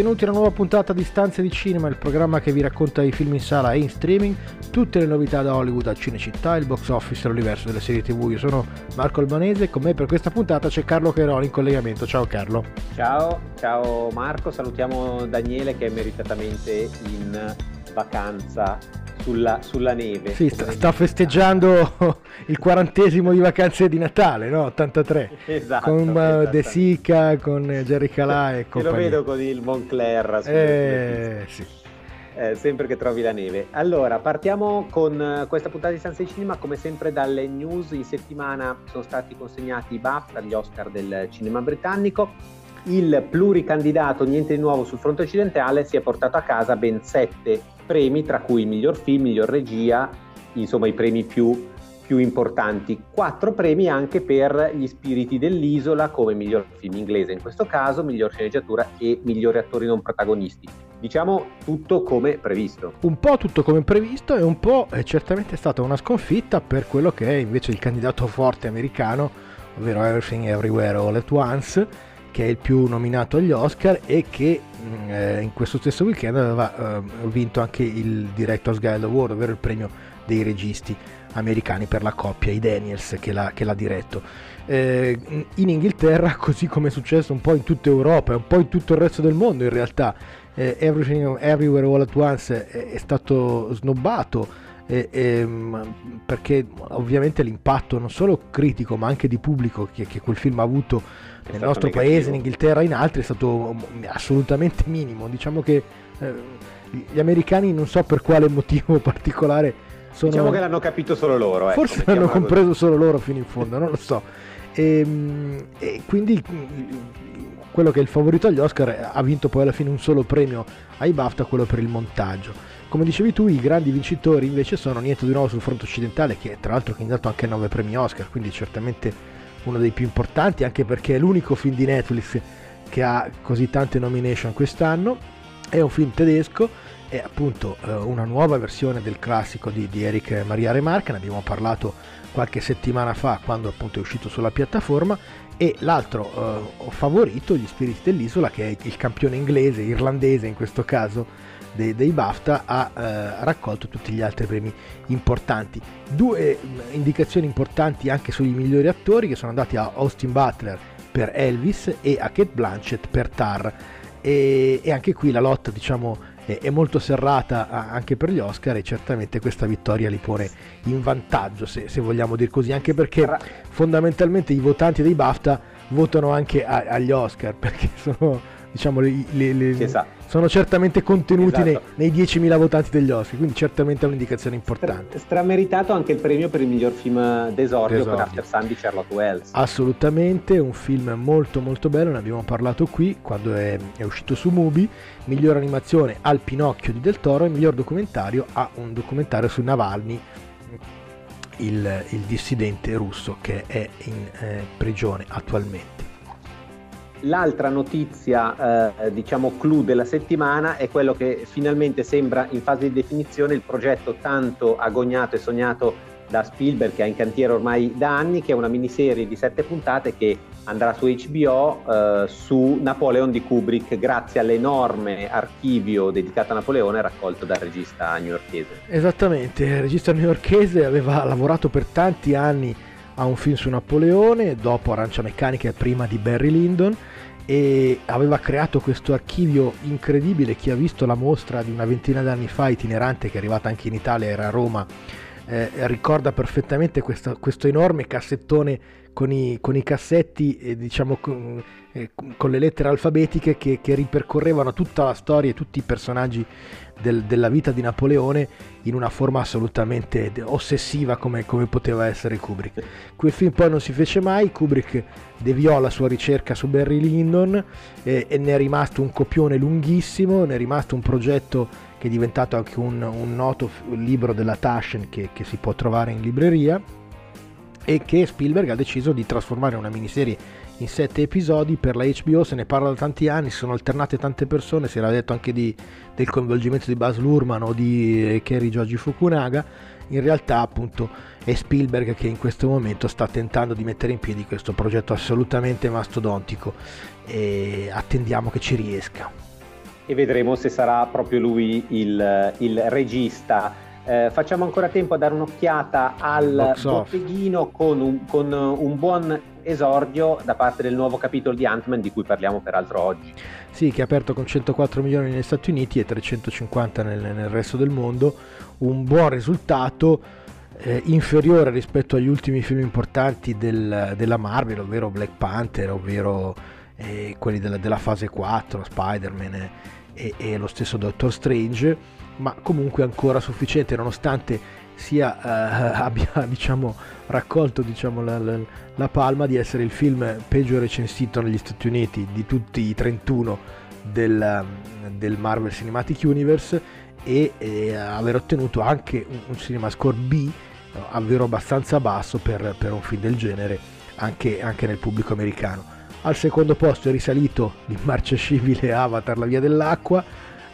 Benvenuti a una nuova puntata di Stanze di Cinema, il programma che vi racconta i film in sala e in streaming, tutte le novità da Hollywood al Cinecittà, il box office e l'universo delle serie tv. Io sono Marco Albanese e con me per questa puntata c'è Carlo Cheroli in collegamento. Ciao Carlo. Ciao, ciao Marco, salutiamo Daniele che è meritatamente in vacanza sulla, sulla neve. Sì, sta, sta, festeggiando il quarantesimo di vacanze di Natale, no? 83. Esatto. Con uh, De Sica, con Jerry Calà e compagnia. lo vedo con il Moncler. Eh, sì. Eh, sempre che trovi la neve. Allora, partiamo con eh, questa puntata di Stanza di Cinema, come sempre dalle news. In settimana sono stati consegnati i BAFTA, gli Oscar del cinema britannico. Il pluricandidato Niente di nuovo sul fronte occidentale si è portato a casa ben sette premi, tra cui miglior film, miglior regia, insomma i premi più, più importanti. Quattro premi anche per Gli spiriti dell'isola, come miglior film inglese in questo caso, miglior sceneggiatura e migliori attori non protagonisti. Diciamo tutto come previsto. Un po' tutto come previsto e un po' è certamente stata una sconfitta per quello che è invece il candidato forte americano, ovvero Everything Everywhere All at Once che è il più nominato agli Oscar e che eh, in questo stesso weekend aveva eh, vinto anche il Director's Guild Award, ovvero il premio dei registi americani per la coppia, i Daniels che l'ha, che l'ha diretto. Eh, in Inghilterra, così come è successo un po' in tutta Europa e un po' in tutto il resto del mondo in realtà, eh, Everything Everywhere All At Once è, è stato snobbato. E, e, perché ovviamente l'impatto non solo critico ma anche di pubblico che, che quel film ha avuto nel nostro negativo. paese, in Inghilterra, in altri è stato assolutamente minimo. Diciamo che eh, gli americani non so per quale motivo particolare sono... Diciamo che l'hanno capito solo loro. Ecco, Forse l'hanno compreso così. solo loro fino in fondo, non lo so. E, ehm, e, quindi quello che è il favorito agli Oscar ha vinto poi alla fine un solo premio ai BAFTA, quello per il montaggio. Come dicevi tu, i grandi vincitori invece sono niente di nuovo sul fronte occidentale, che tra l'altro ha candidato anche 9 premi Oscar, quindi certamente uno dei più importanti, anche perché è l'unico film di Netflix che ha così tante nomination quest'anno. È un film tedesco, è appunto eh, una nuova versione del classico di, di Eric Maria Remarque, ne abbiamo parlato qualche settimana fa quando appunto è uscito sulla piattaforma e l'altro eh, favorito, Gli Spiriti dell'Isola, che è il campione inglese, irlandese in questo caso, dei, dei BAFTA ha eh, raccolto tutti gli altri premi importanti. Due mm, indicazioni importanti anche sui migliori attori che sono andati a Austin Butler per Elvis e a Kate Blanchett per Tar. E, e anche qui la lotta diciamo è, è molto serrata anche per gli Oscar e certamente questa vittoria li pone in vantaggio se, se vogliamo dire così anche perché fondamentalmente i votanti dei BAFTA votano anche a, agli Oscar perché sono diciamo le, le, le, esatto sono certamente contenuti esatto. nei, nei 10.000 votanti degli Oscar, quindi certamente è un'indicazione importante. strameritato anche il premio per il miglior film d'esordio, d'esordio. per After Sun di Charlotte Wells. Assolutamente, un film molto molto bello, ne abbiamo parlato qui quando è, è uscito su Mubi, miglior animazione al Pinocchio di Del Toro e miglior documentario a un documentario su Navalny, il, il dissidente russo che è in eh, prigione attualmente. L'altra notizia, eh, diciamo clou della settimana, è quello che finalmente sembra in fase di definizione il progetto tanto agognato e sognato da Spielberg, che ha in cantiere ormai da anni, che è una miniserie di sette puntate che andrà su HBO eh, su Napoleon di Kubrick, grazie all'enorme archivio dedicato a Napoleone raccolto dal regista newyorchese. Esattamente, il regista newyorchese aveva lavorato per tanti anni a un film su Napoleone, dopo Arancia Meccanica e prima di Barry Lyndon e aveva creato questo archivio incredibile. Chi ha visto la mostra di una ventina d'anni fa, itinerante, che è arrivata anche in Italia, era a Roma, eh, ricorda perfettamente questo, questo, enorme cassettone con i, con i cassetti, eh, diciamo, con, eh, con, le lettere alfabetiche che, che, ripercorrevano tutta la storia e tutti i personaggi del, della vita di Napoleone in una forma assolutamente ossessiva come, come, poteva essere Kubrick. Quel film poi non si fece mai, Kubrick deviò la sua ricerca su Barry Lyndon eh, e ne è rimasto un copione lunghissimo, ne è rimasto un progetto che è diventato anche un, un noto libro della Taschen che, che si può trovare in libreria e che Spielberg ha deciso di trasformare una miniserie in sette episodi. Per la HBO, se ne parla da tanti anni, si sono alternate tante persone, si era detto anche di, del coinvolgimento di Baz Luhrmann o di eh, Kerry Joji Fukunaga, in realtà appunto è Spielberg che in questo momento sta tentando di mettere in piedi questo progetto assolutamente mastodontico. E attendiamo che ci riesca. E vedremo se sarà proprio lui il, il regista eh, facciamo ancora tempo a dare un'occhiata al botteghino con un, con un, buon esordio da parte del nuovo capitolo di Ant-Man di cui parliamo peraltro oggi. Sì, che è aperto con 104 milioni negli Stati Uniti e 350 nel, nel resto del mondo. Un buon risultato. Eh, inferiore rispetto agli ultimi film importanti del, della Marvel, ovvero Black Panther, ovvero eh, quelli della, della, fase 4, Spider-Man e, e lo stesso Doctor Strange ma comunque ancora sufficiente nonostante sia, eh, abbia diciamo, raccolto diciamo, la, la, la, palma di essere il film peggio recensito negli Stati Uniti di tutti i 31 del, del Marvel Cinematic Universe e, e aver ottenuto anche un, un cinema score B ovvero abbastanza basso per, per un film del genere anche, anche, nel pubblico americano. Al secondo posto è risalito l'immarcescibile Avatar La Via dell'Acqua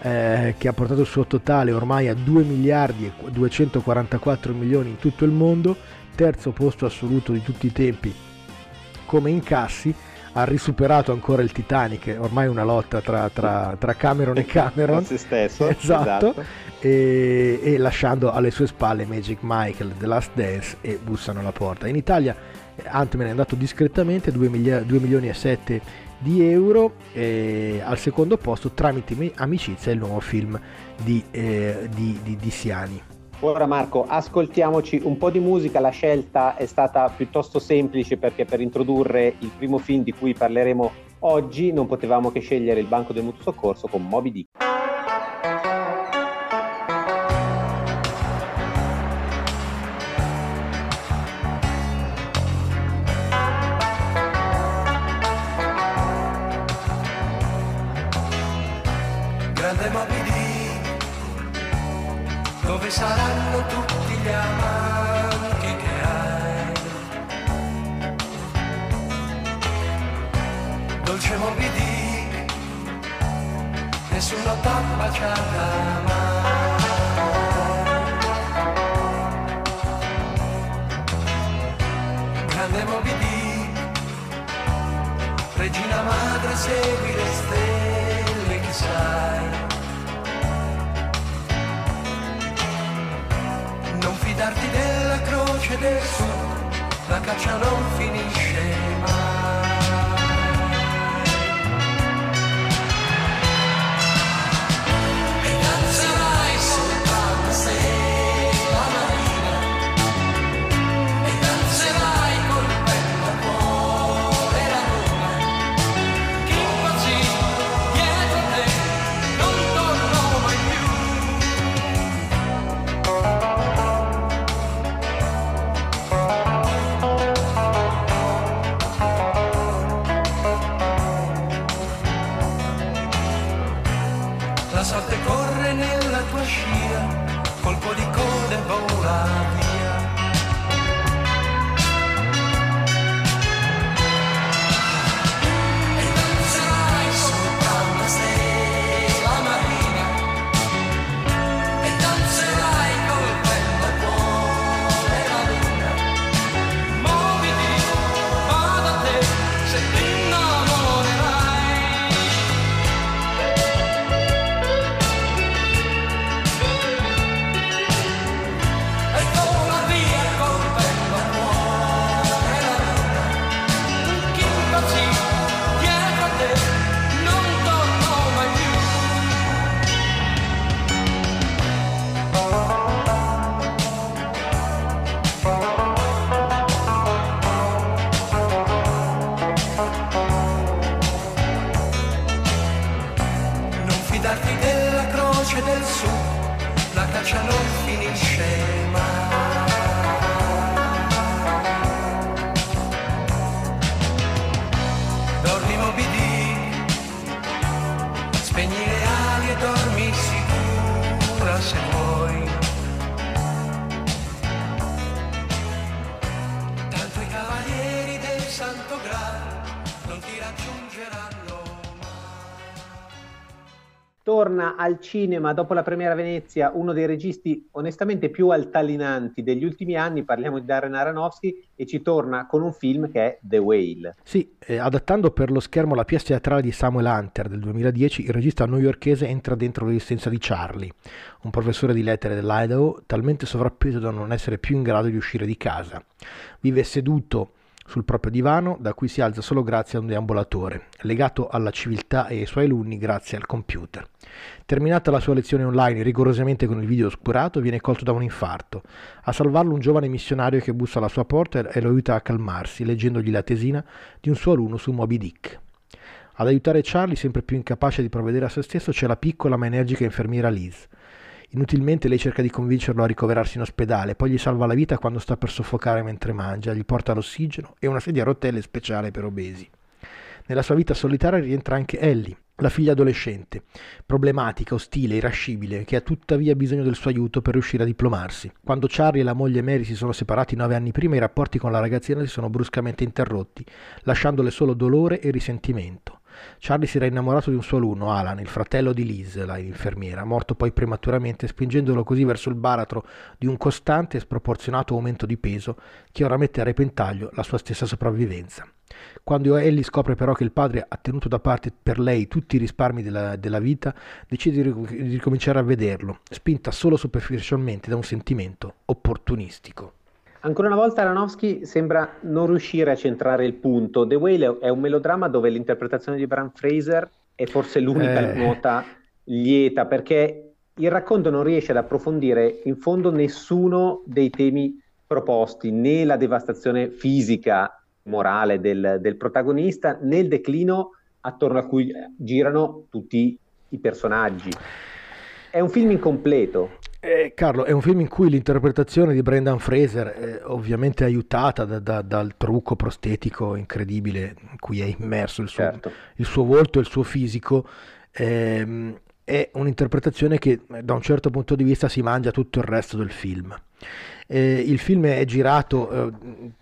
eh, che ha portato il suo totale ormai a 2 miliardi e 244 milioni in tutto il mondo, terzo posto assoluto di tutti i tempi come incassi, ha risuperato ancora il Titanic, ormai una lotta tra, tra, tra Cameron e Cameron. se stesso. Esatto. esatto. E, e, lasciando alle sue spalle Magic Michael, The Last Dance e bussano alla porta. In Italia Ant-Man è andato discretamente, 2, milioni e 7 di euro eh, al secondo posto tramite amicizia il nuovo film di, eh, di, di, di Siani. Ora Marco, ascoltiamoci un po' di musica, la scelta è stata piuttosto semplice perché per introdurre il primo film di cui parleremo oggi non potevamo che scegliere il Banco del Mutuo Soccorso con Moby Dick. Torna al cinema dopo la premiera a Venezia uno dei registi onestamente più altalinanti degli ultimi anni, parliamo di Darren Aronofsky e ci torna con un film che è The Whale. Sì, eh, adattando per lo schermo la pièce teatrale di Samuel Hunter del 2010, il regista newyorkese entra dentro l'esistenza di Charlie, un professore di lettere dell'Idaho talmente sovrappeso da non essere più in grado di uscire di casa. Vive seduto sul proprio divano, da cui si alza solo grazie a un deambulatore, legato alla civiltà e ai suoi alunni grazie al computer. Terminata la sua lezione online rigorosamente con il video oscurato, viene colto da un infarto. A salvarlo un giovane missionario che bussa alla sua porta e lo aiuta a calmarsi, leggendogli la tesina di un suo alunno su Moby Dick. Ad aiutare Charlie, sempre più incapace di provvedere a se stesso, c'è la piccola ma energica infermiera Liz. Inutilmente lei cerca di convincerlo a ricoverarsi in ospedale, poi gli salva la vita quando sta per soffocare mentre mangia, gli porta l'ossigeno e una sedia a rotelle speciale per obesi. Nella sua vita solitaria rientra anche Ellie, la figlia adolescente, problematica, ostile, irascibile, che ha tuttavia bisogno del suo aiuto per riuscire a diplomarsi. Quando Charlie e la moglie Mary si sono separati nove anni prima, i rapporti con la ragazzina si sono bruscamente interrotti, lasciandole solo dolore e risentimento. Charlie si era innamorato di un suo alunno, Alan, il fratello di Liz, l'infermiera, morto poi prematuramente, spingendolo così verso il baratro di un costante e sproporzionato aumento di peso che ora mette a repentaglio la sua stessa sopravvivenza. Quando Ellie scopre però che il padre ha tenuto da parte per lei tutti i risparmi della, della vita, decide di ricominciare a vederlo, spinta solo superficialmente da un sentimento opportunistico. Ancora una volta Aronofsky sembra non riuscire a centrare il punto. The Whale è un melodramma dove l'interpretazione di Bram Fraser è forse l'unica eh. nota lieta, perché il racconto non riesce ad approfondire in fondo nessuno dei temi proposti, né la devastazione fisica, morale del, del protagonista, né il declino attorno a cui girano tutti i personaggi. È un film incompleto. Eh, Carlo, è un film in cui l'interpretazione di Brendan Fraser è ovviamente aiutata da, da, dal trucco prostetico incredibile in cui è immerso il suo, certo. il suo volto e il suo fisico. Ehm, è un'interpretazione che da un certo punto di vista si mangia tutto il resto del film. Eh, il film è girato eh,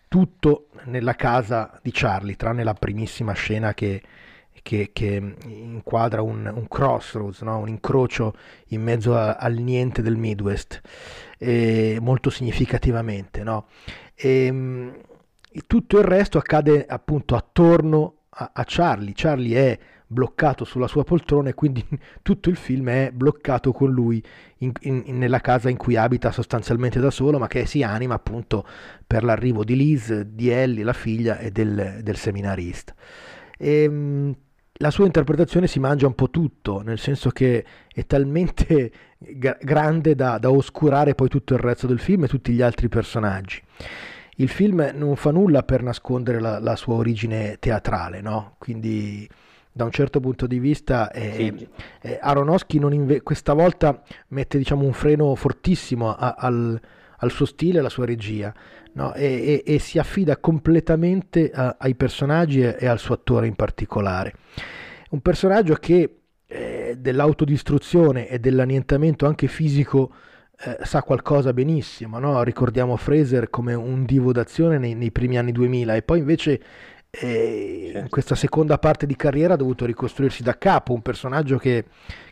tutto nella casa di Charlie, tranne la primissima scena che, che, che inquadra un, un crossroads, no? un incrocio in mezzo a, al niente del Midwest, eh, molto significativamente. No? E, ehm, tutto il resto accade appunto attorno a, a Charlie. Charlie è bloccato sulla sua poltrona e quindi tutto il film è bloccato con lui in, in, nella casa in cui abita sostanzialmente da solo ma che si anima appunto per l'arrivo di Liz, di Ellie, la figlia e del, del seminarista. E, ehm, la sua interpretazione si mangia un po' tutto, nel senso che è talmente g- grande da, da, oscurare poi tutto il resto del film e tutti gli altri personaggi. Il film non fa nulla per nascondere la, la sua origine teatrale, no? Quindi da un certo punto di vista eh, eh, Aronofsky inve- questa volta mette diciamo, un freno fortissimo a, al, al suo stile e alla sua regia no? e, e, e, si affida completamente a, ai personaggi e, e, al suo attore in particolare. Un personaggio che eh, dell'autodistruzione e dell'annientamento anche fisico eh, sa qualcosa benissimo, no? ricordiamo Fraser come un divo d'azione nei, nei primi anni 2000 e poi invece eh, certo. in questa seconda parte di carriera ha dovuto ricostruirsi da capo un personaggio che,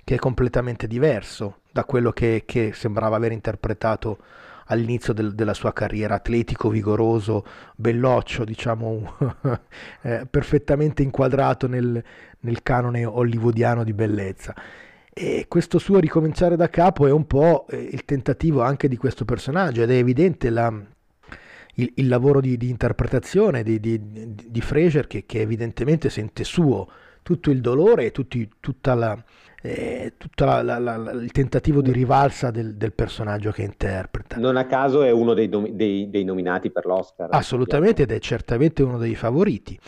che è completamente diverso da quello che, che sembrava aver interpretato all'inizio del, della sua carriera, atletico, vigoroso, belloccio, diciamo, eh, perfettamente inquadrato nel, nel canone hollywoodiano di bellezza. E questo suo ricominciare da capo è un po' eh, il tentativo anche di questo personaggio ed è evidente la, il, il, lavoro di, di interpretazione di, di, di Fraser che, che, evidentemente sente suo tutto il dolore e tutti, tutta la, eh, tutto il tentativo di rivalsa del, del, personaggio che interpreta. Non a caso è uno dei, dei, dei nominati per l'Oscar. Assolutamente ed è certamente uno dei favoriti.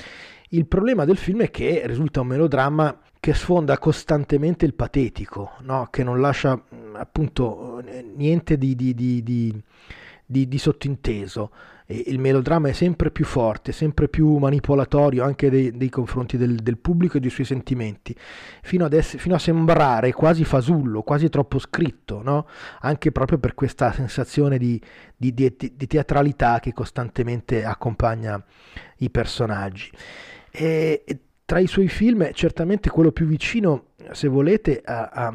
Il problema del film è che risulta un melodramma che sfonda costantemente il patetico, no? che non lascia appunto niente di, di, di, di sottinteso il melodramma è sempre più forte, sempre più manipolatorio anche dei, dei confronti del, del, pubblico e dei suoi sentimenti, fino, essere, fino, a sembrare quasi fasullo, quasi troppo scritto, no? anche proprio per questa sensazione di, di, di teatralità che costantemente accompagna i personaggi. E, e tra i suoi film, certamente quello più vicino, se volete, a, a,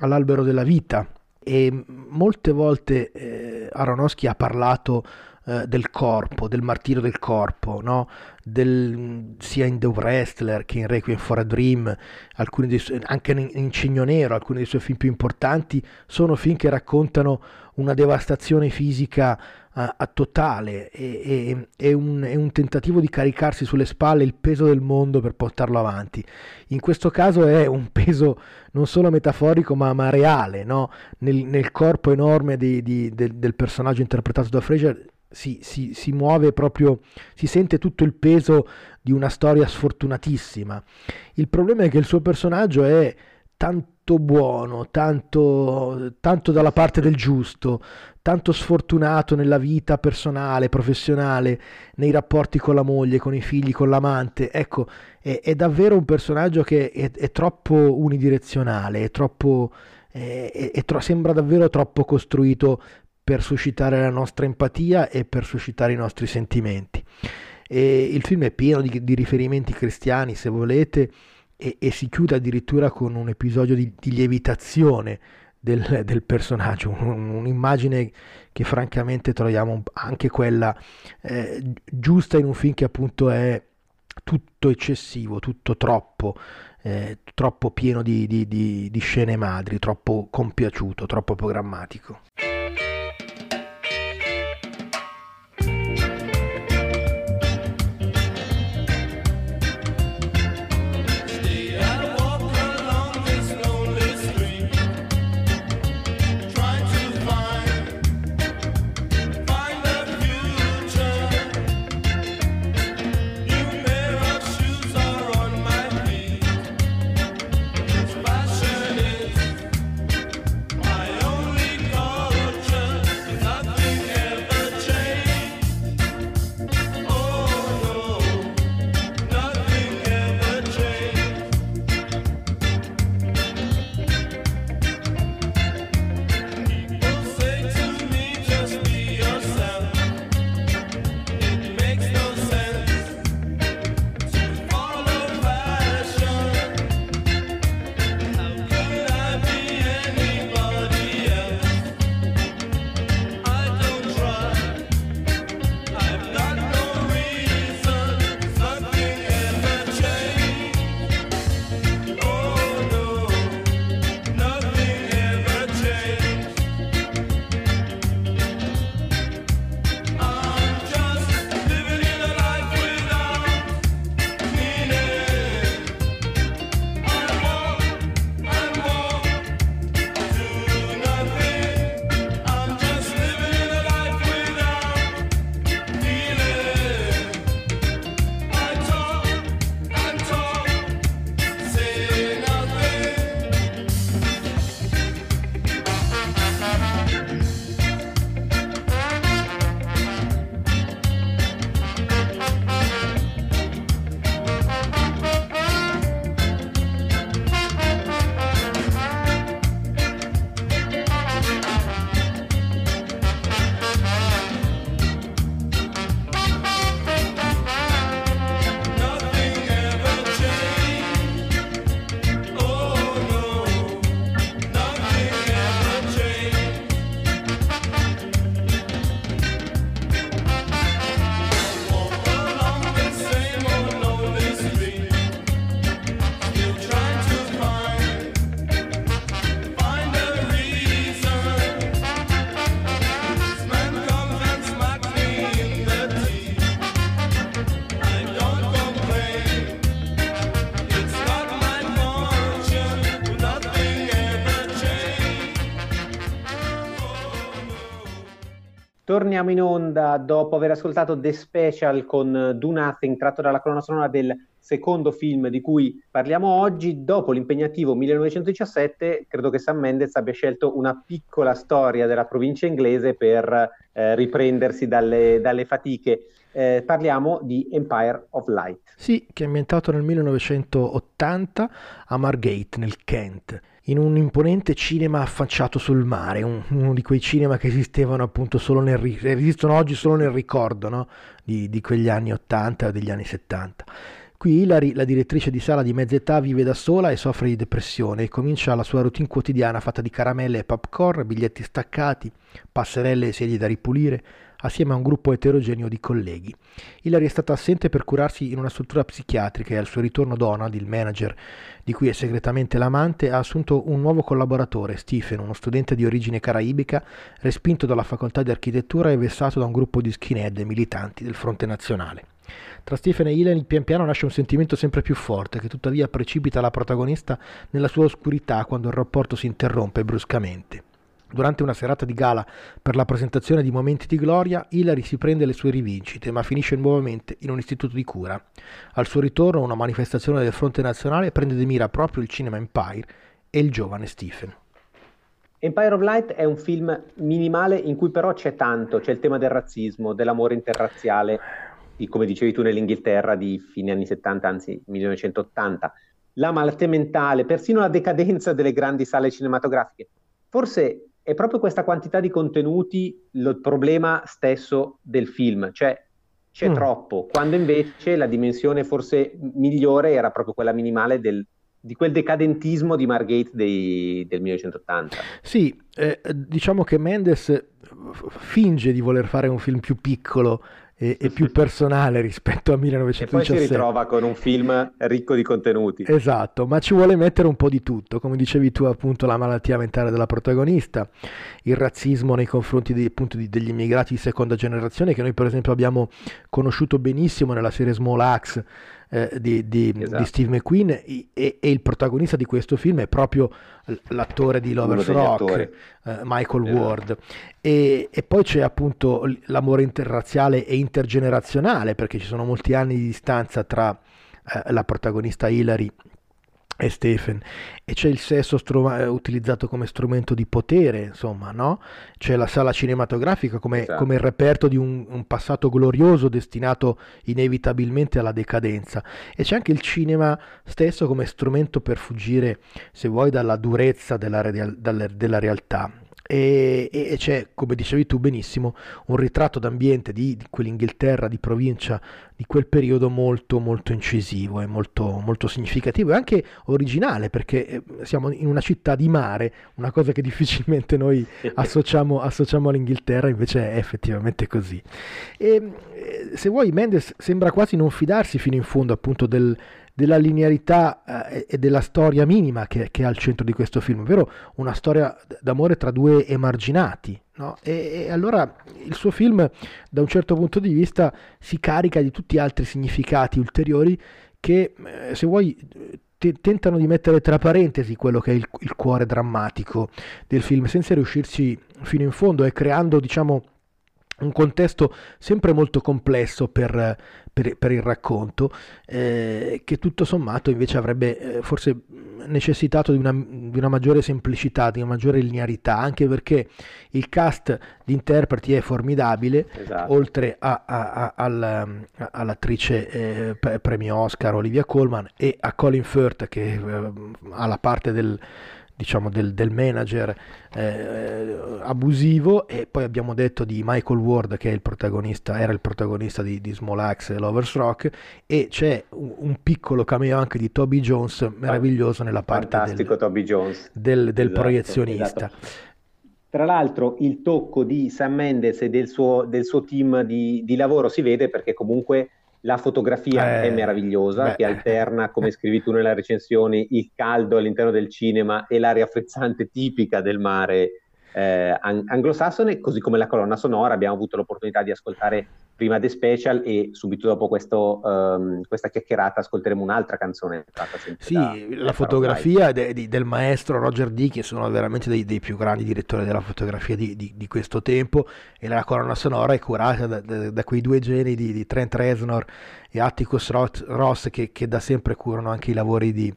all'albero della vita. E molte volte eh, Aronofsky ha parlato eh, del corpo, del martirio del corpo, no? del, sia in The Wrestler che in Requiem for a Dream, suoi, anche in, Cigno Nero, alcuni dei suoi film più importanti sono film che raccontano una devastazione fisica a, a totale e, e, un, è, un, tentativo di caricarsi sulle spalle il peso del mondo per portarlo avanti. In questo caso è un peso non solo metaforico ma, ma reale, no? nel, nel, corpo enorme di, di, del, del personaggio interpretato da Fraser si, si, si, muove proprio, si sente tutto il peso di una storia sfortunatissima. Il problema è che il suo personaggio è tanto buono, tanto, tanto dalla parte del giusto, tanto sfortunato nella vita personale, professionale, nei rapporti con la moglie, con i figli, con l'amante. Ecco, è, è davvero un personaggio che è, è troppo unidirezionale, è troppo... È, è, sembra davvero troppo costruito per suscitare la nostra empatia e per suscitare i nostri sentimenti. E il film è pieno di, di riferimenti cristiani, se volete, e, e, si chiude addirittura con un episodio di, di lievitazione del, del personaggio, un, un'immagine che francamente troviamo anche quella eh, giusta in un film che appunto è tutto eccessivo, tutto troppo, eh, troppo pieno di, di, di scene madri, troppo compiaciuto, troppo programmatico. Torniamo in onda dopo aver ascoltato The Special con Do Nothing, tratto dalla colonna sonora del secondo film di cui parliamo oggi. Dopo l'impegnativo 1917, credo che Sam Mendes abbia scelto una piccola storia della provincia inglese per eh, riprendersi dalle, dalle fatiche. Eh, parliamo di Empire of Light. Sì, che è ambientato nel 1980 a Margate, nel Kent in un imponente cinema affacciato sul mare, un, uno di quei cinema che esistevano appunto solo nel, esistono oggi solo nel ricordo no? di, di, quegli anni 80 o degli anni 70. Qui Hilary, la direttrice di sala di mezza età, vive da sola e soffre di depressione e comincia la sua routine quotidiana fatta di caramelle e popcorn, biglietti staccati, passerelle e sedie da ripulire, assieme a un gruppo eterogeneo di colleghi. Hilary è stata assente per curarsi in una struttura psichiatrica e al suo ritorno Donald, il manager di cui è segretamente l'amante, ha assunto un nuovo collaboratore, Stephen, uno studente di origine caraibica, respinto dalla facoltà di architettura e vessato da un gruppo di skinhead militanti del fronte nazionale. Tra Stephen e Hilary pian piano nasce un sentimento sempre più forte che tuttavia precipita la protagonista nella sua oscurità quando il rapporto si interrompe bruscamente. Durante una serata di gala per la presentazione di Momenti di Gloria, Hilary si prende le sue rivincite, ma finisce nuovamente in un istituto di cura. Al suo ritorno, una manifestazione del Fronte Nazionale prende di mira proprio il cinema Empire e il giovane Stephen. Empire of Light è un film minimale in cui però c'è tanto, c'è il tema del razzismo, dell'amore interrazziale, come dicevi tu nell'Inghilterra di fine anni 70, anzi 1980, la malattia mentale, persino la decadenza delle grandi sale cinematografiche. Forse è proprio questa quantità di contenuti il problema stesso del film, cioè c'è mm. troppo, quando invece la dimensione forse migliore era proprio quella minimale del, di quel decadentismo di Margate dei, del 1980. Sì, eh, diciamo che Mendes finge di voler fare un film più piccolo e, e, più personale rispetto a 1917. E poi si ritrova con un film ricco di contenuti. Esatto, ma ci vuole mettere un po' di tutto, come dicevi tu appunto la malattia mentale della protagonista, il razzismo nei confronti dei, appunto, degli immigrati di seconda generazione che noi per esempio abbiamo conosciuto benissimo nella serie Small Axe eh, di, di, esatto. di, Steve McQueen e, e, il protagonista di questo film è proprio l'attore di Lovers Rock, eh, Michael esatto. Ward. E, e, poi c'è appunto l'amore interrazziale e intergenerazionale perché ci sono molti anni di distanza tra eh, la protagonista Hilary e Stephen. E c'è il sesso stru- eh, utilizzato come strumento di potere insomma no? C'è la sala cinematografica come, esatto. come il reperto di un, un, passato glorioso destinato inevitabilmente alla decadenza. E c'è anche il cinema stesso come strumento per fuggire se vuoi dalla durezza della, real- della realtà e, e, c'è, come dicevi tu benissimo, un ritratto d'ambiente di, di, quell'Inghilterra di provincia di quel periodo molto molto incisivo e molto, molto significativo e anche originale perché eh, siamo in una città di mare, una cosa che difficilmente noi associamo, associamo all'Inghilterra, invece è effettivamente così. E, eh, se vuoi Mendes sembra quasi non fidarsi fino in fondo appunto del, della linearità eh, e della storia minima che, che, è al centro di questo film, ovvero una storia d'amore tra due emarginati. No? E, e, allora il suo film, da un certo punto di vista, si carica di tutti altri significati ulteriori che, eh, se vuoi, te- tentano di mettere tra parentesi quello che è il, il cuore drammatico del film, senza riuscirci fino in fondo e creando, diciamo, un contesto sempre molto complesso per, per, per il racconto, eh, che tutto sommato invece avrebbe eh, forse necessitato di una, di una, maggiore semplicità, di una maggiore linearità, anche perché il cast di interpreti è formidabile, esatto. oltre a, a, a, all, all'attrice eh, premio Oscar Olivia Colman e a Colin Firth che eh, ha la parte del diciamo, del, del manager eh, abusivo e poi abbiamo detto di Michael Ward che il era il protagonista di, di Small Axe e Lovers Rock e c'è un, un, piccolo cameo anche di Toby Jones meraviglioso nella parte Fantastico del, Toby Jones. del, del esatto, proiezionista. Esatto. Tra l'altro il tocco di Sam Mendes e del suo, del suo team di, di lavoro si vede perché comunque la fotografia eh, è meravigliosa, beh. che alterna, come scrivi tu nella recensione, il caldo all'interno del cinema e l'aria frizzante tipica del mare eh, anglosassone, così come la colonna sonora. Abbiamo avuto l'opportunità di ascoltare prima The Special e subito dopo questo, um, questa chiacchierata ascolteremo un'altra canzone Sì, da- la da fotografia de- di- del maestro Roger Dickens, sono veramente dei, dei più grandi direttori della fotografia di, di- di questo tempo e la colonna sonora è curata da, da- quei due geni di, di Trent Reznor e Atticus Ross che, che da sempre curano anche i lavori di,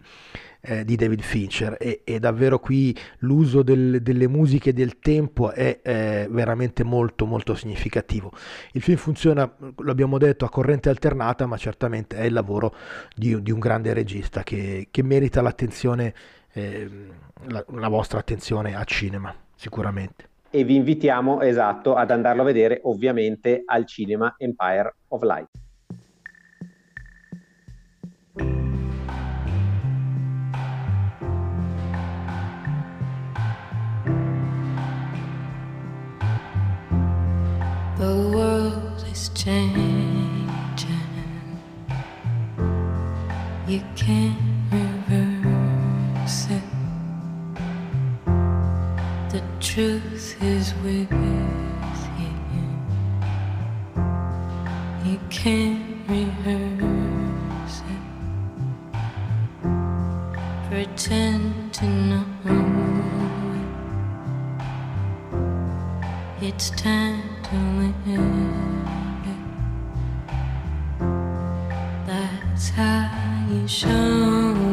eh, di David Fincher e, e davvero qui l'uso del- delle musiche del tempo è eh, veramente molto molto significativo. Il film funziona, lo abbiamo detto, a corrente alternata, ma certamente è il lavoro di, di un grande regista che, che merita l'attenzione, ehm, la, la vostra attenzione a cinema, sicuramente. E vi invitiamo, esatto, ad andarlo a vedere ovviamente al cinema Empire of Light. The world is changing. You can't reverse it. The truth is with you. You can't rehearse it. Pretend to know it. It's time That's how you show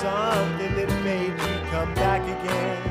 Something that made me come back again?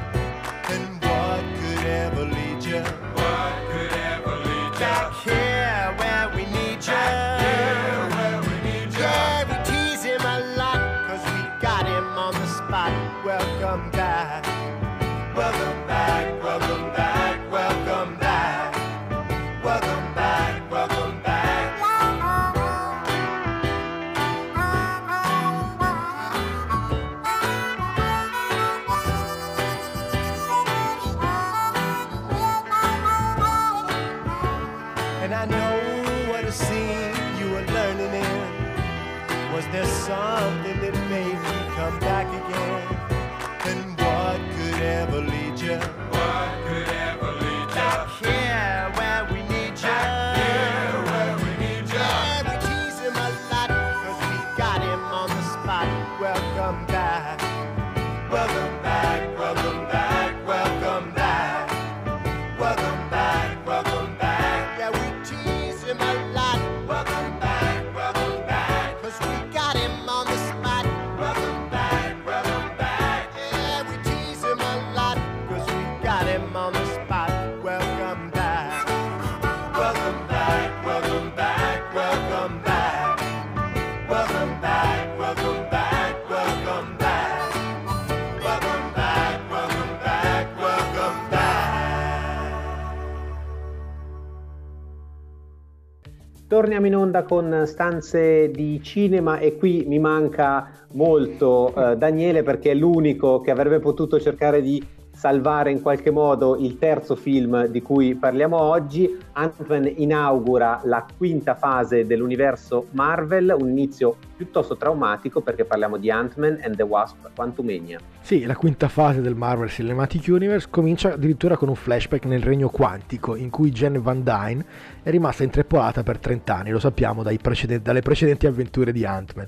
Torniamo in onda con stanze di cinema e qui mi manca molto eh, Daniele perché è l'unico che avrebbe potuto cercare di salvare in qualche modo il terzo film di cui parliamo oggi. Ant-Man inaugura la quinta fase dell'universo Marvel, un inizio piuttosto traumatico perché parliamo di Ant-Man and the Wasp Quantumania. Sì, la quinta fase del Marvel Cinematic Universe comincia addirittura con un flashback nel regno quantico in cui Jen Van Dyne è rimasta intrappolata per 30 anni, lo sappiamo precedenti, dalle precedenti avventure di Ant-Man.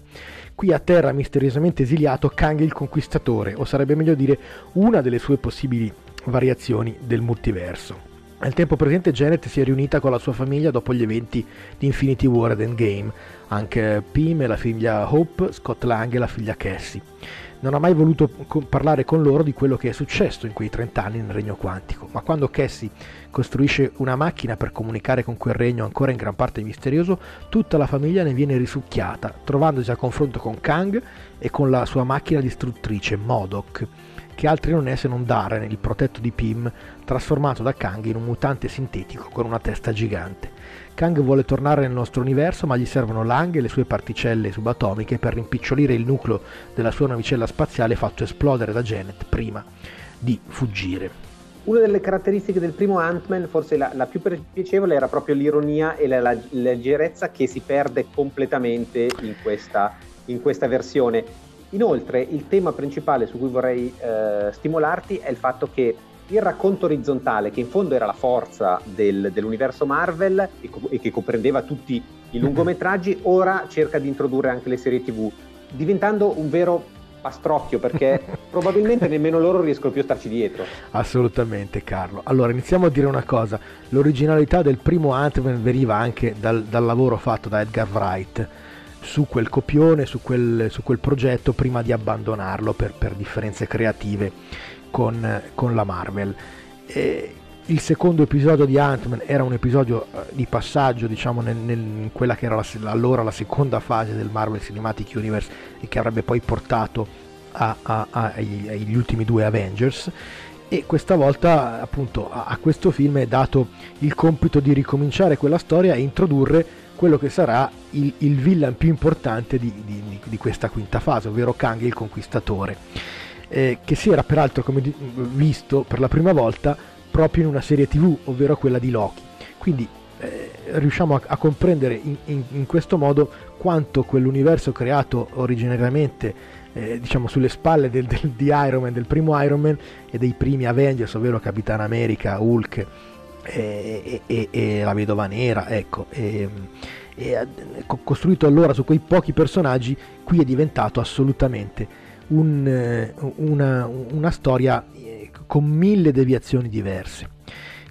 Qui a terra misteriosamente esiliato Kang il Conquistatore, o sarebbe meglio dire una delle sue possibili variazioni del multiverso. Al tempo presente Janet si è riunita con la sua famiglia dopo gli eventi di Infinity War ed Endgame, anche Pym e la figlia Hope, Scott Lang e la figlia Cassie non ha mai voluto parlare con loro di quello che è successo in quei 30 anni nel regno quantico, ma quando Cassie costruisce una macchina per comunicare con quel regno ancora in gran parte misterioso, tutta la famiglia ne viene risucchiata, trovandosi a confronto con Kang e con la sua macchina distruttrice, Modok, che altri non è se non Darren, il protetto di Pym, trasformato da Kang in un mutante sintetico con una testa gigante. Kang vuole tornare nel nostro universo, ma gli servono Lang e le sue particelle subatomiche per rimpicciolire il nucleo della sua navicella spaziale fatto esplodere da Janet prima di fuggire. Una delle caratteristiche del primo Ant-Man, forse la, la più piacevole, era proprio l'ironia e la, la, leggerezza che si perde completamente in questa, in questa versione. Inoltre, il tema principale su cui vorrei eh, stimolarti è il fatto che il racconto orizzontale, che in fondo era la forza del, dell'universo Marvel e, co- e, che comprendeva tutti i lungometraggi, ora cerca di introdurre anche le serie TV, diventando un vero pastrocchio perché probabilmente nemmeno loro riescono più a starci dietro. Assolutamente Carlo. Allora iniziamo a dire una cosa, l'originalità del primo Ant-Man veniva anche dal, dal lavoro fatto da Edgar Wright su quel copione, su quel, su quel progetto prima di abbandonarlo per, per differenze creative con, con la Marvel. E il secondo episodio di Ant-Man era un episodio eh, di passaggio, diciamo, nel, nel, in quella che era la, allora la seconda fase del Marvel Cinematic Universe e che avrebbe poi portato a, a, a, agli, agli, ultimi due Avengers. E questa volta, appunto, a, questo film è dato il compito di ricominciare quella storia e introdurre quello che sarà il, il villain più importante di, di, di questa quinta fase, ovvero Kang il Conquistatore eh, che si era peraltro come di- visto per la prima volta proprio in una serie tv, ovvero quella di Loki. Quindi eh, riusciamo a, a comprendere in, in, in, questo modo quanto quell'universo creato originariamente eh, diciamo sulle spalle del, del, di Iron Man, del primo Iron Man e dei primi Avengers, ovvero Capitan America, Hulk e, e, e la Vedova Nera, ecco, costruito allora su quei pochi personaggi, qui è diventato assolutamente un, eh, una, una storia eh, con mille deviazioni diverse.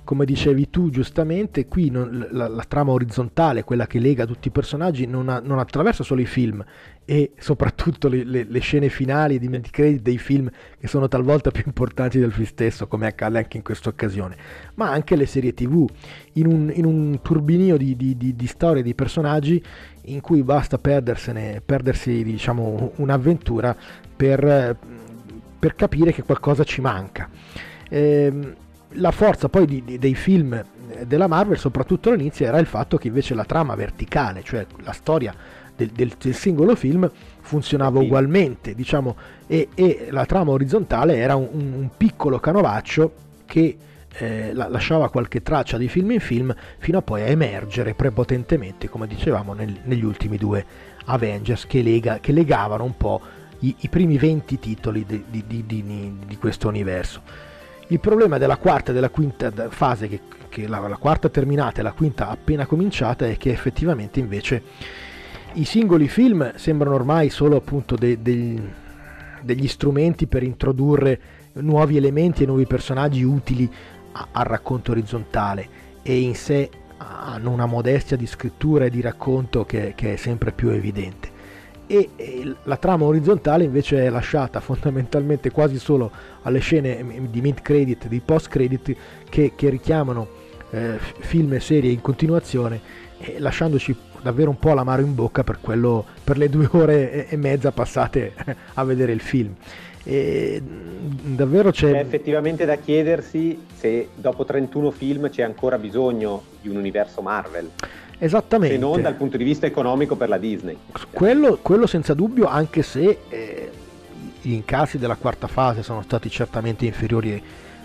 Come dicevi tu giustamente, qui non, la, la, trama orizzontale, quella che lega tutti i personaggi, non, ha, non attraversa solo i film e soprattutto le, le, le scene finali di credit dei film che sono talvolta più importanti del film stesso, come accade anche in questa occasione, ma anche le serie tv, in un, in un turbinio di, di, di, di storie, di personaggi in cui basta perdersi diciamo, un'avventura per, per, capire che qualcosa ci manca. Eh, la forza poi di, di, dei film della Marvel, soprattutto all'inizio, era il fatto che invece la trama verticale, cioè la storia del, del, del singolo film, funzionava ugualmente, diciamo, e, e, la trama orizzontale era un, un piccolo canovaccio che eh, lasciava qualche traccia di film in film fino a poi a emergere prepotentemente, come dicevamo, nel, negli ultimi due Avengers che, lega, che legavano un po' i, i, primi 20 titoli di, di, di, di, questo universo. Il problema della quarta e della quinta fase, che, che la, la quarta terminata e la quinta appena cominciata, è che effettivamente invece i singoli film sembrano ormai solo appunto de, de, degli strumenti per introdurre nuovi elementi e nuovi personaggi utili al racconto orizzontale e in sé hanno una modestia di scrittura e di racconto che, che è sempre più evidente. E, la trama orizzontale invece è lasciata fondamentalmente quasi solo alle scene di mid credit, di post credit che, che richiamano eh, film e serie in continuazione, eh, lasciandoci davvero un po' l'amaro in bocca per, quello, per le due ore e mezza passate a vedere il film. E, davvero c'è... È effettivamente da chiedersi se dopo 31 film c'è ancora bisogno di un universo Marvel, Esattamente. se non dal punto di vista economico per la Disney. Quello, quello senza dubbio, anche se eh, gli incassi della quarta fase sono stati certamente inferiori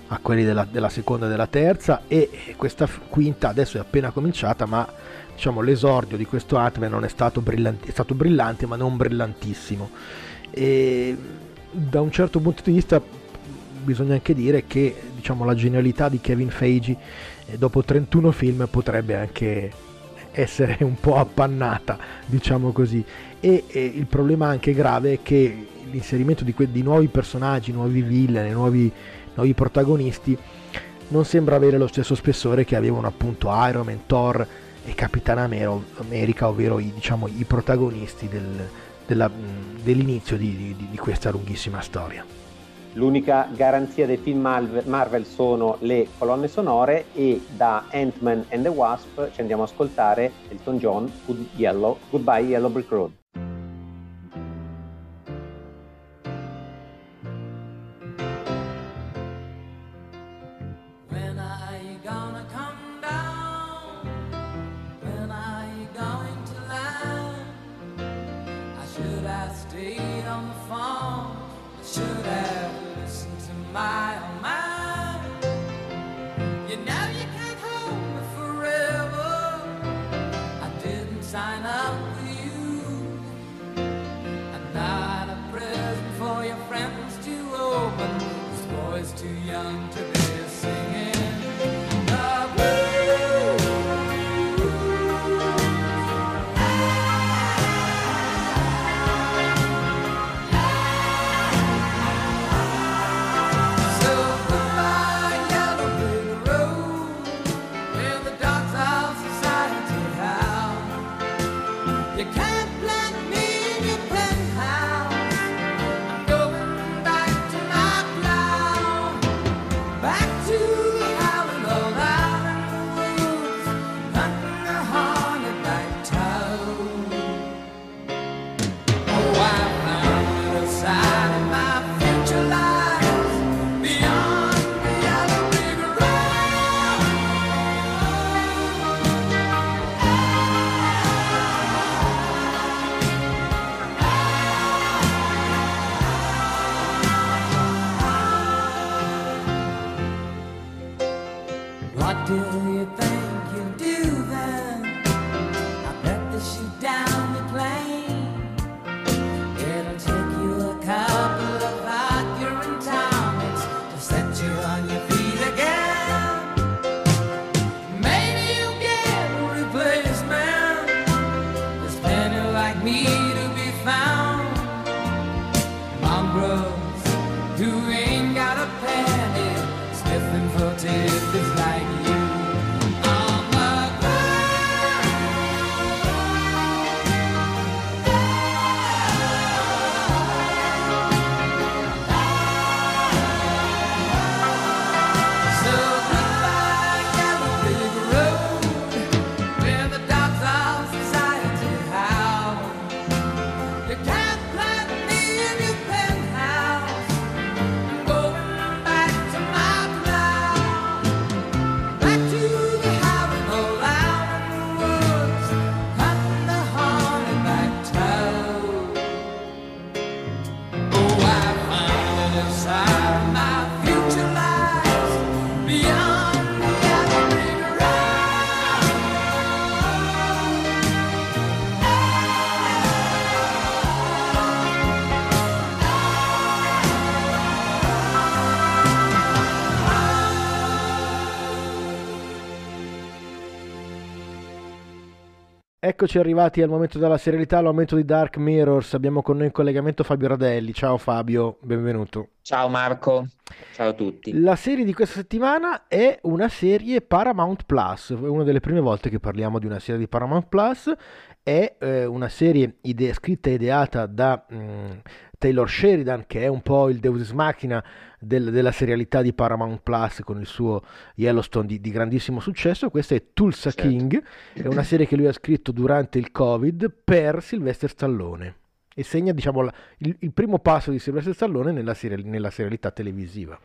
a quelli della, della seconda e della terza e questa quinta adesso è appena cominciata ma diciamo l'esordio di questo Ant-Man non è stato brillante, è stato brillante ma non brillantissimo e da un certo punto di vista bisogna anche dire che diciamo la genialità di Kevin Feige eh, dopo 31 film potrebbe anche essere un po' appannata diciamo così e, e il problema anche grave è che l'inserimento di, que- di nuovi personaggi nuovi villain nuovi nuovi protagonisti non sembra avere lo stesso spessore che avevano appunto Iron Man, Thor e Capitan America, ovvero i, diciamo, i protagonisti del- della- dell'inizio di, di- di questa lunghissima storia. L'unica garanzia dei film Marvel sono le colonne sonore e da Ant-Man and the Wasp ci andiamo ad ascoltare Elton John, Good Yellow, Goodbye Yellow Brick Road. Eccoci arrivati al momento della serialità, al momento di Dark Mirrors. Abbiamo con noi in collegamento Fabio Radelli. Ciao Fabio, benvenuto. Ciao Marco, ciao a tutti. La serie di questa settimana è una serie Paramount Plus, è una delle prime volte che parliamo di una serie di Paramount Plus, è eh, una serie ide- scritta e ideata da mm, Taylor Sheridan, che è un po' il Deus Ex Machina del- della serialità di Paramount Plus con il suo Yellowstone di, di grandissimo successo. Questa è Tulsa Certo. King, è una serie che lui ha scritto durante il Covid per Sylvester Stallone. E segna, diciamo, il, il primo passo di Sylvester Stallone nella, seri- nella serialità televisiva.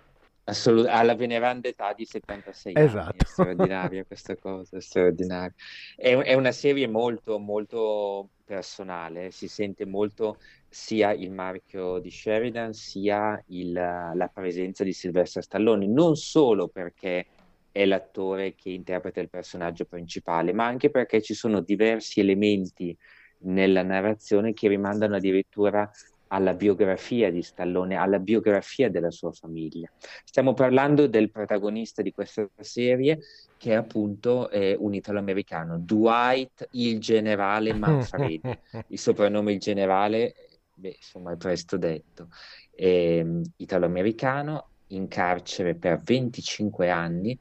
Assolut- alla veneranda età di 76 anni, è Esatto. straordinaria questa cosa, è straordinaria. È, è una serie molto, molto personale, si sente molto sia il marchio di Sheridan sia il- la presenza di Sylvester Stallone, non solo perché è l'attore che interpreta il personaggio principale, ma anche perché ci sono diversi elementi nella narrazione che rimandano addirittura alla biografia di Stallone, alla biografia della sua famiglia. Stiamo parlando del protagonista di questa serie, che è appunto eh, un italo-americano, Dwight il generale Manfredi. Il soprannome il generale, beh, insomma, è presto detto. Ehm, italo-americano, in carcere per 25 anni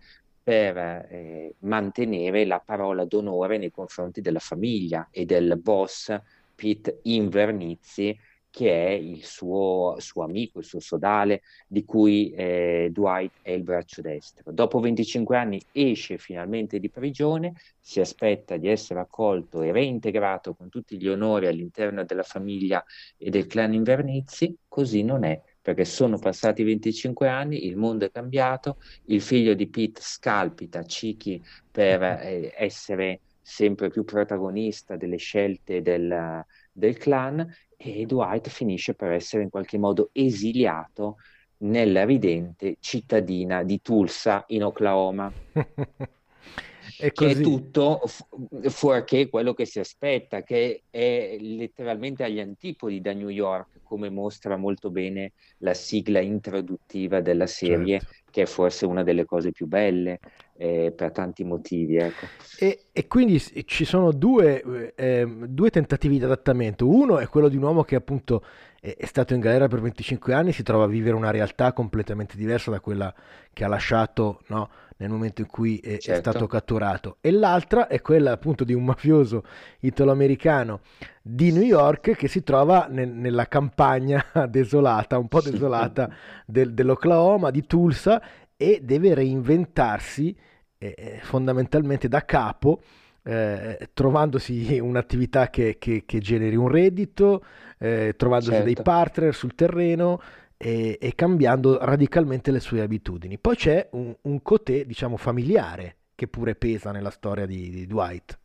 per eh, mantenere la parola d'onore nei confronti della famiglia e del boss Pete Invernizzi, che è il suo, suo amico, il suo sodale, di cui eh, Dwight è il braccio destro. Dopo 25 anni esce finalmente di prigione, si aspetta di essere accolto e reintegrato con tutti gli onori all'interno della famiglia e del clan Invernizzi, così non è, perché sono passati 25 anni, il mondo è cambiato, il figlio di Pete scalpita Ciki per eh, essere sempre più protagonista delle scelte del, del clan e Dwight finisce per essere in qualche modo esiliato nella ridente cittadina di Tulsa in Oklahoma, E che è tutto fu- fuorché quello che si aspetta, che è letteralmente agli antipodi da New York, come mostra molto bene la sigla introduttiva della serie, Certo. Che è forse una delle cose più belle eh, per tanti motivi, ecco. E, e quindi ci sono due, eh, ehm, due tentativi di adattamento. Uno è quello di un uomo che appunto è, è stato in galera per 25 anni, si trova a vivere una realtà completamente diversa da quella che ha lasciato, no, nel momento in cui è, è Certo. stato catturato. E l'altra è quella appunto di un mafioso italo-americano di New York che si trova nel- nella campagna desolata, un po' desolata del- dell'Oklahoma, di Tulsa, e deve reinventarsi eh, eh, fondamentalmente da capo, eh, trovandosi un'attività che, che- che generi un reddito, eh, trovandosi dei Certo. partner sul terreno e, e cambiando radicalmente le sue abitudini. Poi c'è un, un cotè, diciamo, familiare che pure pesa nella storia di, di Dwight.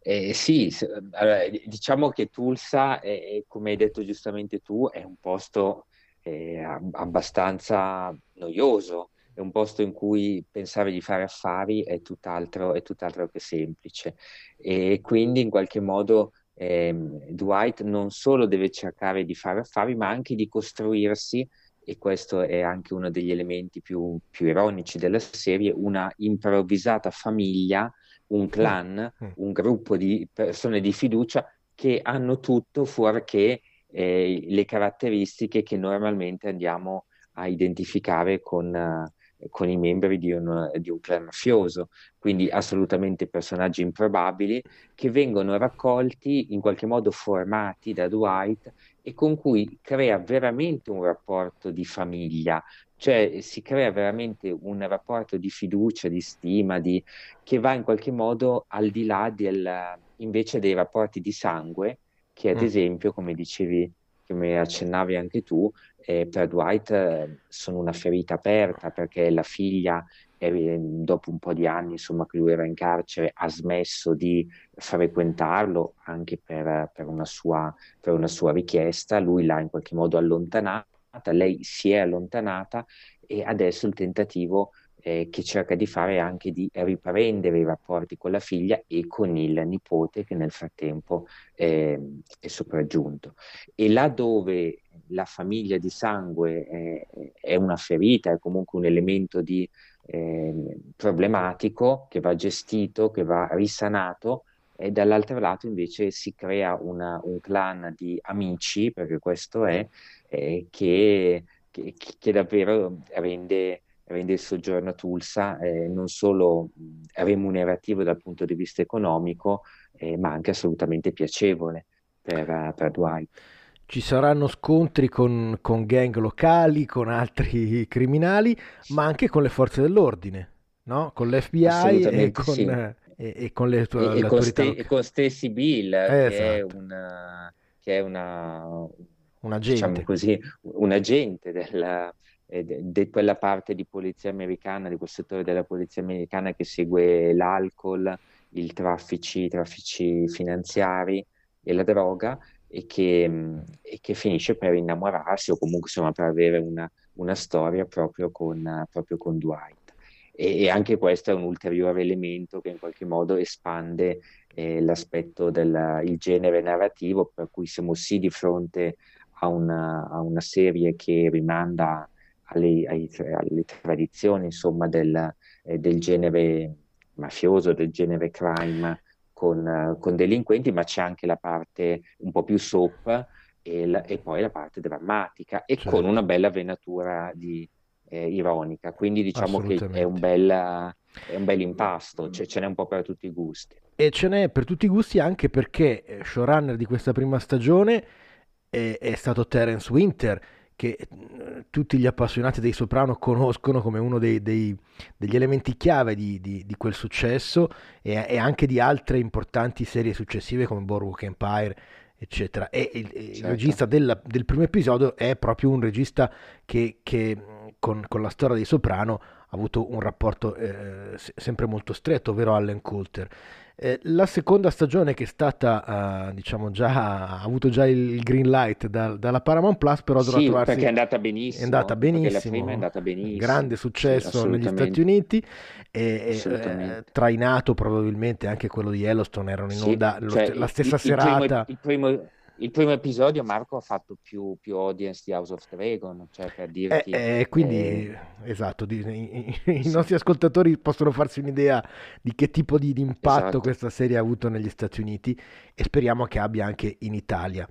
Eh, sì, allora, diciamo che Tulsa, è- come hai detto giustamente tu, è un posto eh, ab- abbastanza noioso, è un posto in cui pensare di fare affari è tutt'altro, è tutt'altro che semplice e quindi in qualche modo ehm, Dwight non solo deve cercare di fare affari, ma anche di costruirsi, e questo è anche uno degli elementi più, più ironici della serie, una improvvisata famiglia, un clan Mm. un gruppo di persone di fiducia che hanno tutto fuorché eh, le caratteristiche che normalmente andiamo a identificare con, eh, con i membri di un, di un clan mafioso, quindi assolutamente personaggi improbabili che vengono raccolti, in qualche modo formati da Dwight e con cui crea veramente un rapporto di famiglia, cioè si crea veramente un rapporto di fiducia, di stima, di che va in qualche modo al di là del, invece dei rapporti di sangue, che ad Mm. esempio, come dicevi, come accennavi anche tu, eh, per Dwight sono una ferita aperta perché la figlia, eh, dopo un po' di anni, insomma, che lui era in carcere, ha smesso di frequentarlo anche per, per una sua, per una sua richiesta, lui l'ha in qualche modo allontanata, lei si è allontanata e adesso il tentativo eh, che cerca di fare è anche di riprendere i rapporti con la figlia e con il nipote che nel frattempo eh, è sopraggiunto. E là dove la famiglia di sangue è, è una ferita, è comunque un elemento di, eh, problematico che va gestito, che va risanato, e dall'altro lato invece si crea una- un clan di amici, perché questo è, eh, che, che- che davvero rende, rende il soggiorno a Tulsa eh, non solo remunerativo dal punto di vista economico, eh, ma anche assolutamente piacevole per, per Dwight. Ci saranno scontri con, con gang locali, con altri criminali, ma anche con le forze dell'ordine, no? Con l'FBI e con, sì. eh, e, e con le, E, le e con, Ste- e con Stacy Bill, che è Esatto. un, eh, che è una, Un agente. diciamo così, un agente della, eh, de quella parte di polizia americana, di quel settore della polizia americana che segue l'alcol, il traffici, i traffici finanziari e la droga e che, e che finisce per innamorarsi o comunque insomma per avere una, una storia proprio con, proprio con Dwight. E, e anche questo è un ulteriore elemento che in qualche modo espande eh, l'aspetto del genere narrativo, per cui siamo sì di fronte a una, a una serie che rimanda alle, ai- alle tradizioni, insomma, del, eh, del genere mafioso, del genere crime con, con delinquenti, ma c'è anche la parte un po' più soap e, la- e poi la parte drammatica e Certo. con una bella venatura di, eh, ironica. Quindi diciamo che è un bel, è un bel impasto, cioè ce n'è un po' per tutti i gusti. E ce n'è per tutti i gusti anche perché eh, showrunner di questa prima stagione è, è stato Terence Winter, che eh, tutti gli appassionati dei Soprano conoscono come uno dei- dei- degli elementi chiave di, di- di quel successo e, e anche di altre importanti serie successive come Boardwalk Empire, eccetera. E il, il Certo. regista della- del primo episodio è proprio un regista che, che, con, con la storia dei Soprano ha avuto un rapporto eh, se- sempre molto stretto, ovvero Allen Coulter. Eh, la seconda stagione che è stata, eh, diciamo già, ha avuto già il green light da- dalla Paramount Plus, però dovrà Sì, trovarsi... perché è andata benissimo, È andata benissimo, è andata benissimo. grande Sì, successo negli assolutamente. Stati Uniti e, e, eh, trainato probabilmente anche quello di Yellowstone, erano in Sì, onda lo cioè, la stessa il- il primo- serata. Il primo, il primo episodio, Marco, ha fatto più, più audience di House of Dragon, cioè per Eh, dirti... eh, quindi, eh, esatto, di- i, i- i nostri ascoltatori possono farsi un'idea di che tipo di, di impatto Esatto. questa serie ha avuto negli Stati Uniti e speriamo che abbia anche in Italia.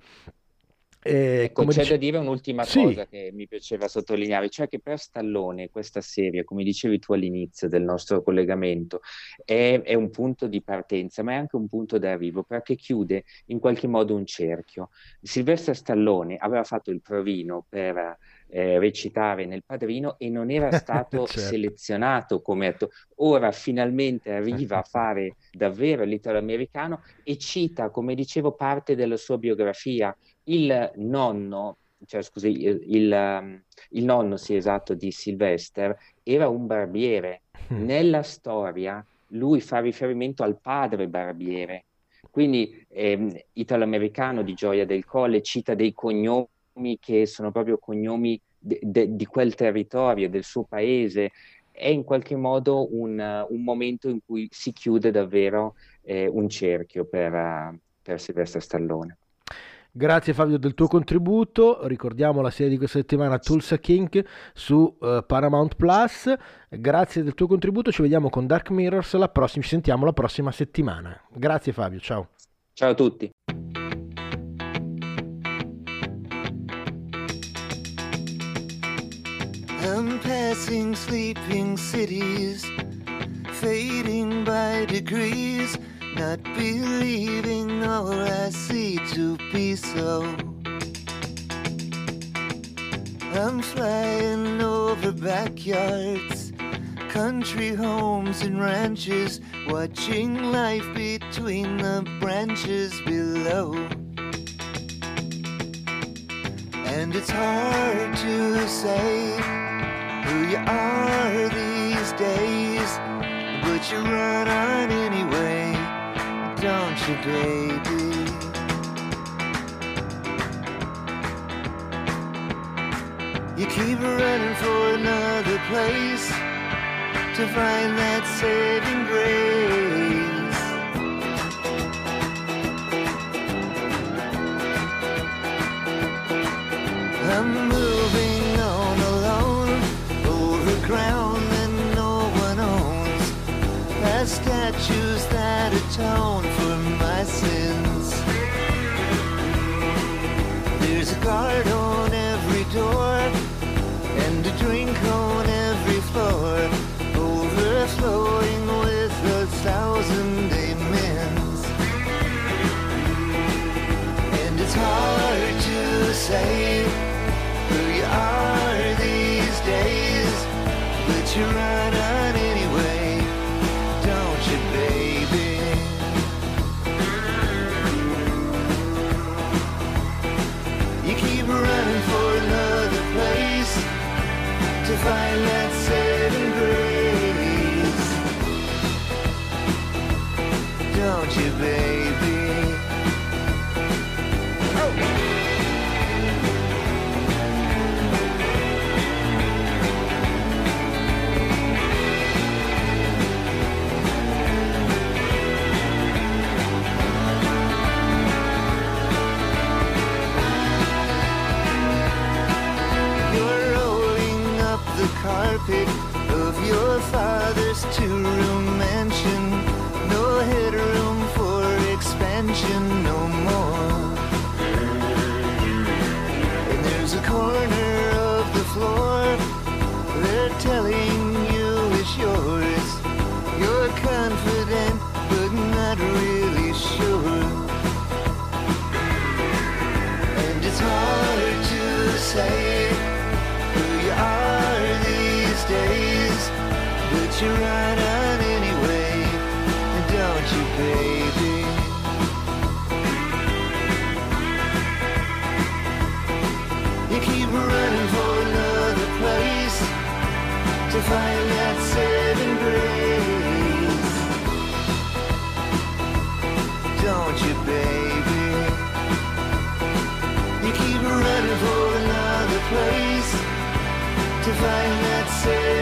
Eh, Ecco, come c'è dice- da dire un'ultima Sì. cosa che mi piaceva sottolineare, cioè che per Stallone questa serie, come dicevi tu all'inizio del nostro collegamento, è, è un punto di partenza, ma è anche un punto d'arrivo, perché chiude in qualche modo un cerchio. Sylvester Stallone aveva fatto il provino per eh, recitare nel Padrino e non era stato Certo. selezionato come attore. Ora finalmente arriva a fare davvero l'italo-americano e cita, come dicevo, parte della sua biografia il nonno, cioè scusi, il, il, um, il nonno, sì, esatto, di Sylvester era un barbiere. Mm. Nella storia lui fa riferimento al padre barbiere. Quindi ehm, italo-americano di Gioia del Colle cita dei cognomi che sono proprio cognomi de- de- di quel territorio, del suo paese. È in qualche modo un, uh, un momento in cui si chiude davvero eh, un cerchio per, uh, per Sylvester Stallone. Grazie Fabio del tuo contributo, ricordiamo la serie di questa settimana Tulsa King su eh, Paramount Plus, grazie del tuo contributo, ci vediamo con Dark Mirrors, la prossima, ci sentiamo la prossima settimana. Grazie Fabio, ciao. Ciao a tutti. I'm passing sleeping cities, fading by degrees, not believing all I see to be so. I'm flying over backyards, country homes and ranches, watching life between the branches below. And it's hard to say who you are these days, but you run on anyway, don't you, baby? You keep running for another place to find that saving grace. I'm moving on alone over ground statues that atone for my sins. There's a guard on every door and a drink on every floor, overflowing with a thousand amens. And it's hard to say to ruin you run on anyway, don't you, baby? You keep running for another place to find that saving grace, don't you, baby? You keep running for another place to find that saving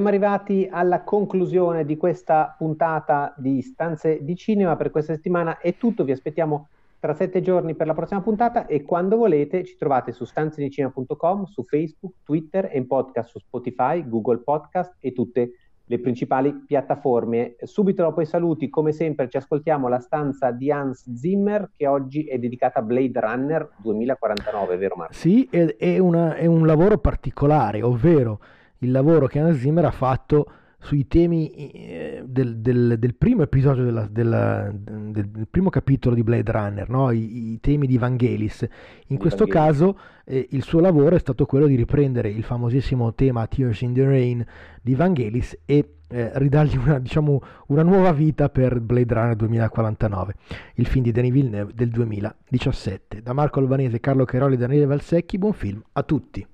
Siamo arrivati alla conclusione di questa puntata di Stanze di Cinema. Per questa settimana è tutto. Vi aspettiamo tra sette giorni per la prossima puntata e quando volete ci trovate su stanzedicinema.com, su Facebook, Twitter e in podcast su Spotify, Google Podcast e tutte le principali piattaforme. Subito dopo i saluti, come sempre, ci ascoltiamo la stanza di Hans Zimmer che oggi è dedicata a Blade Runner 2049, vero Marco? Sì, è, è una- è un lavoro particolare, ovvero il lavoro che Hans Zimmer ha fatto sui temi eh, del, del- del primo episodio, della- della- del, del primo capitolo di Blade Runner, no? I, i temi di Vangelis. In questo Vangelis. caso eh, il suo lavoro è stato quello di riprendere il famosissimo tema Tears in the Rain di Vangelis e eh, ridargli una, diciamo, una nuova vita per Blade Runner 2049, il film di Denis Villeneuve del 2017. Da Marco Albanese, Carlo Cheroli e Daniele Valsecchi, buon film a tutti.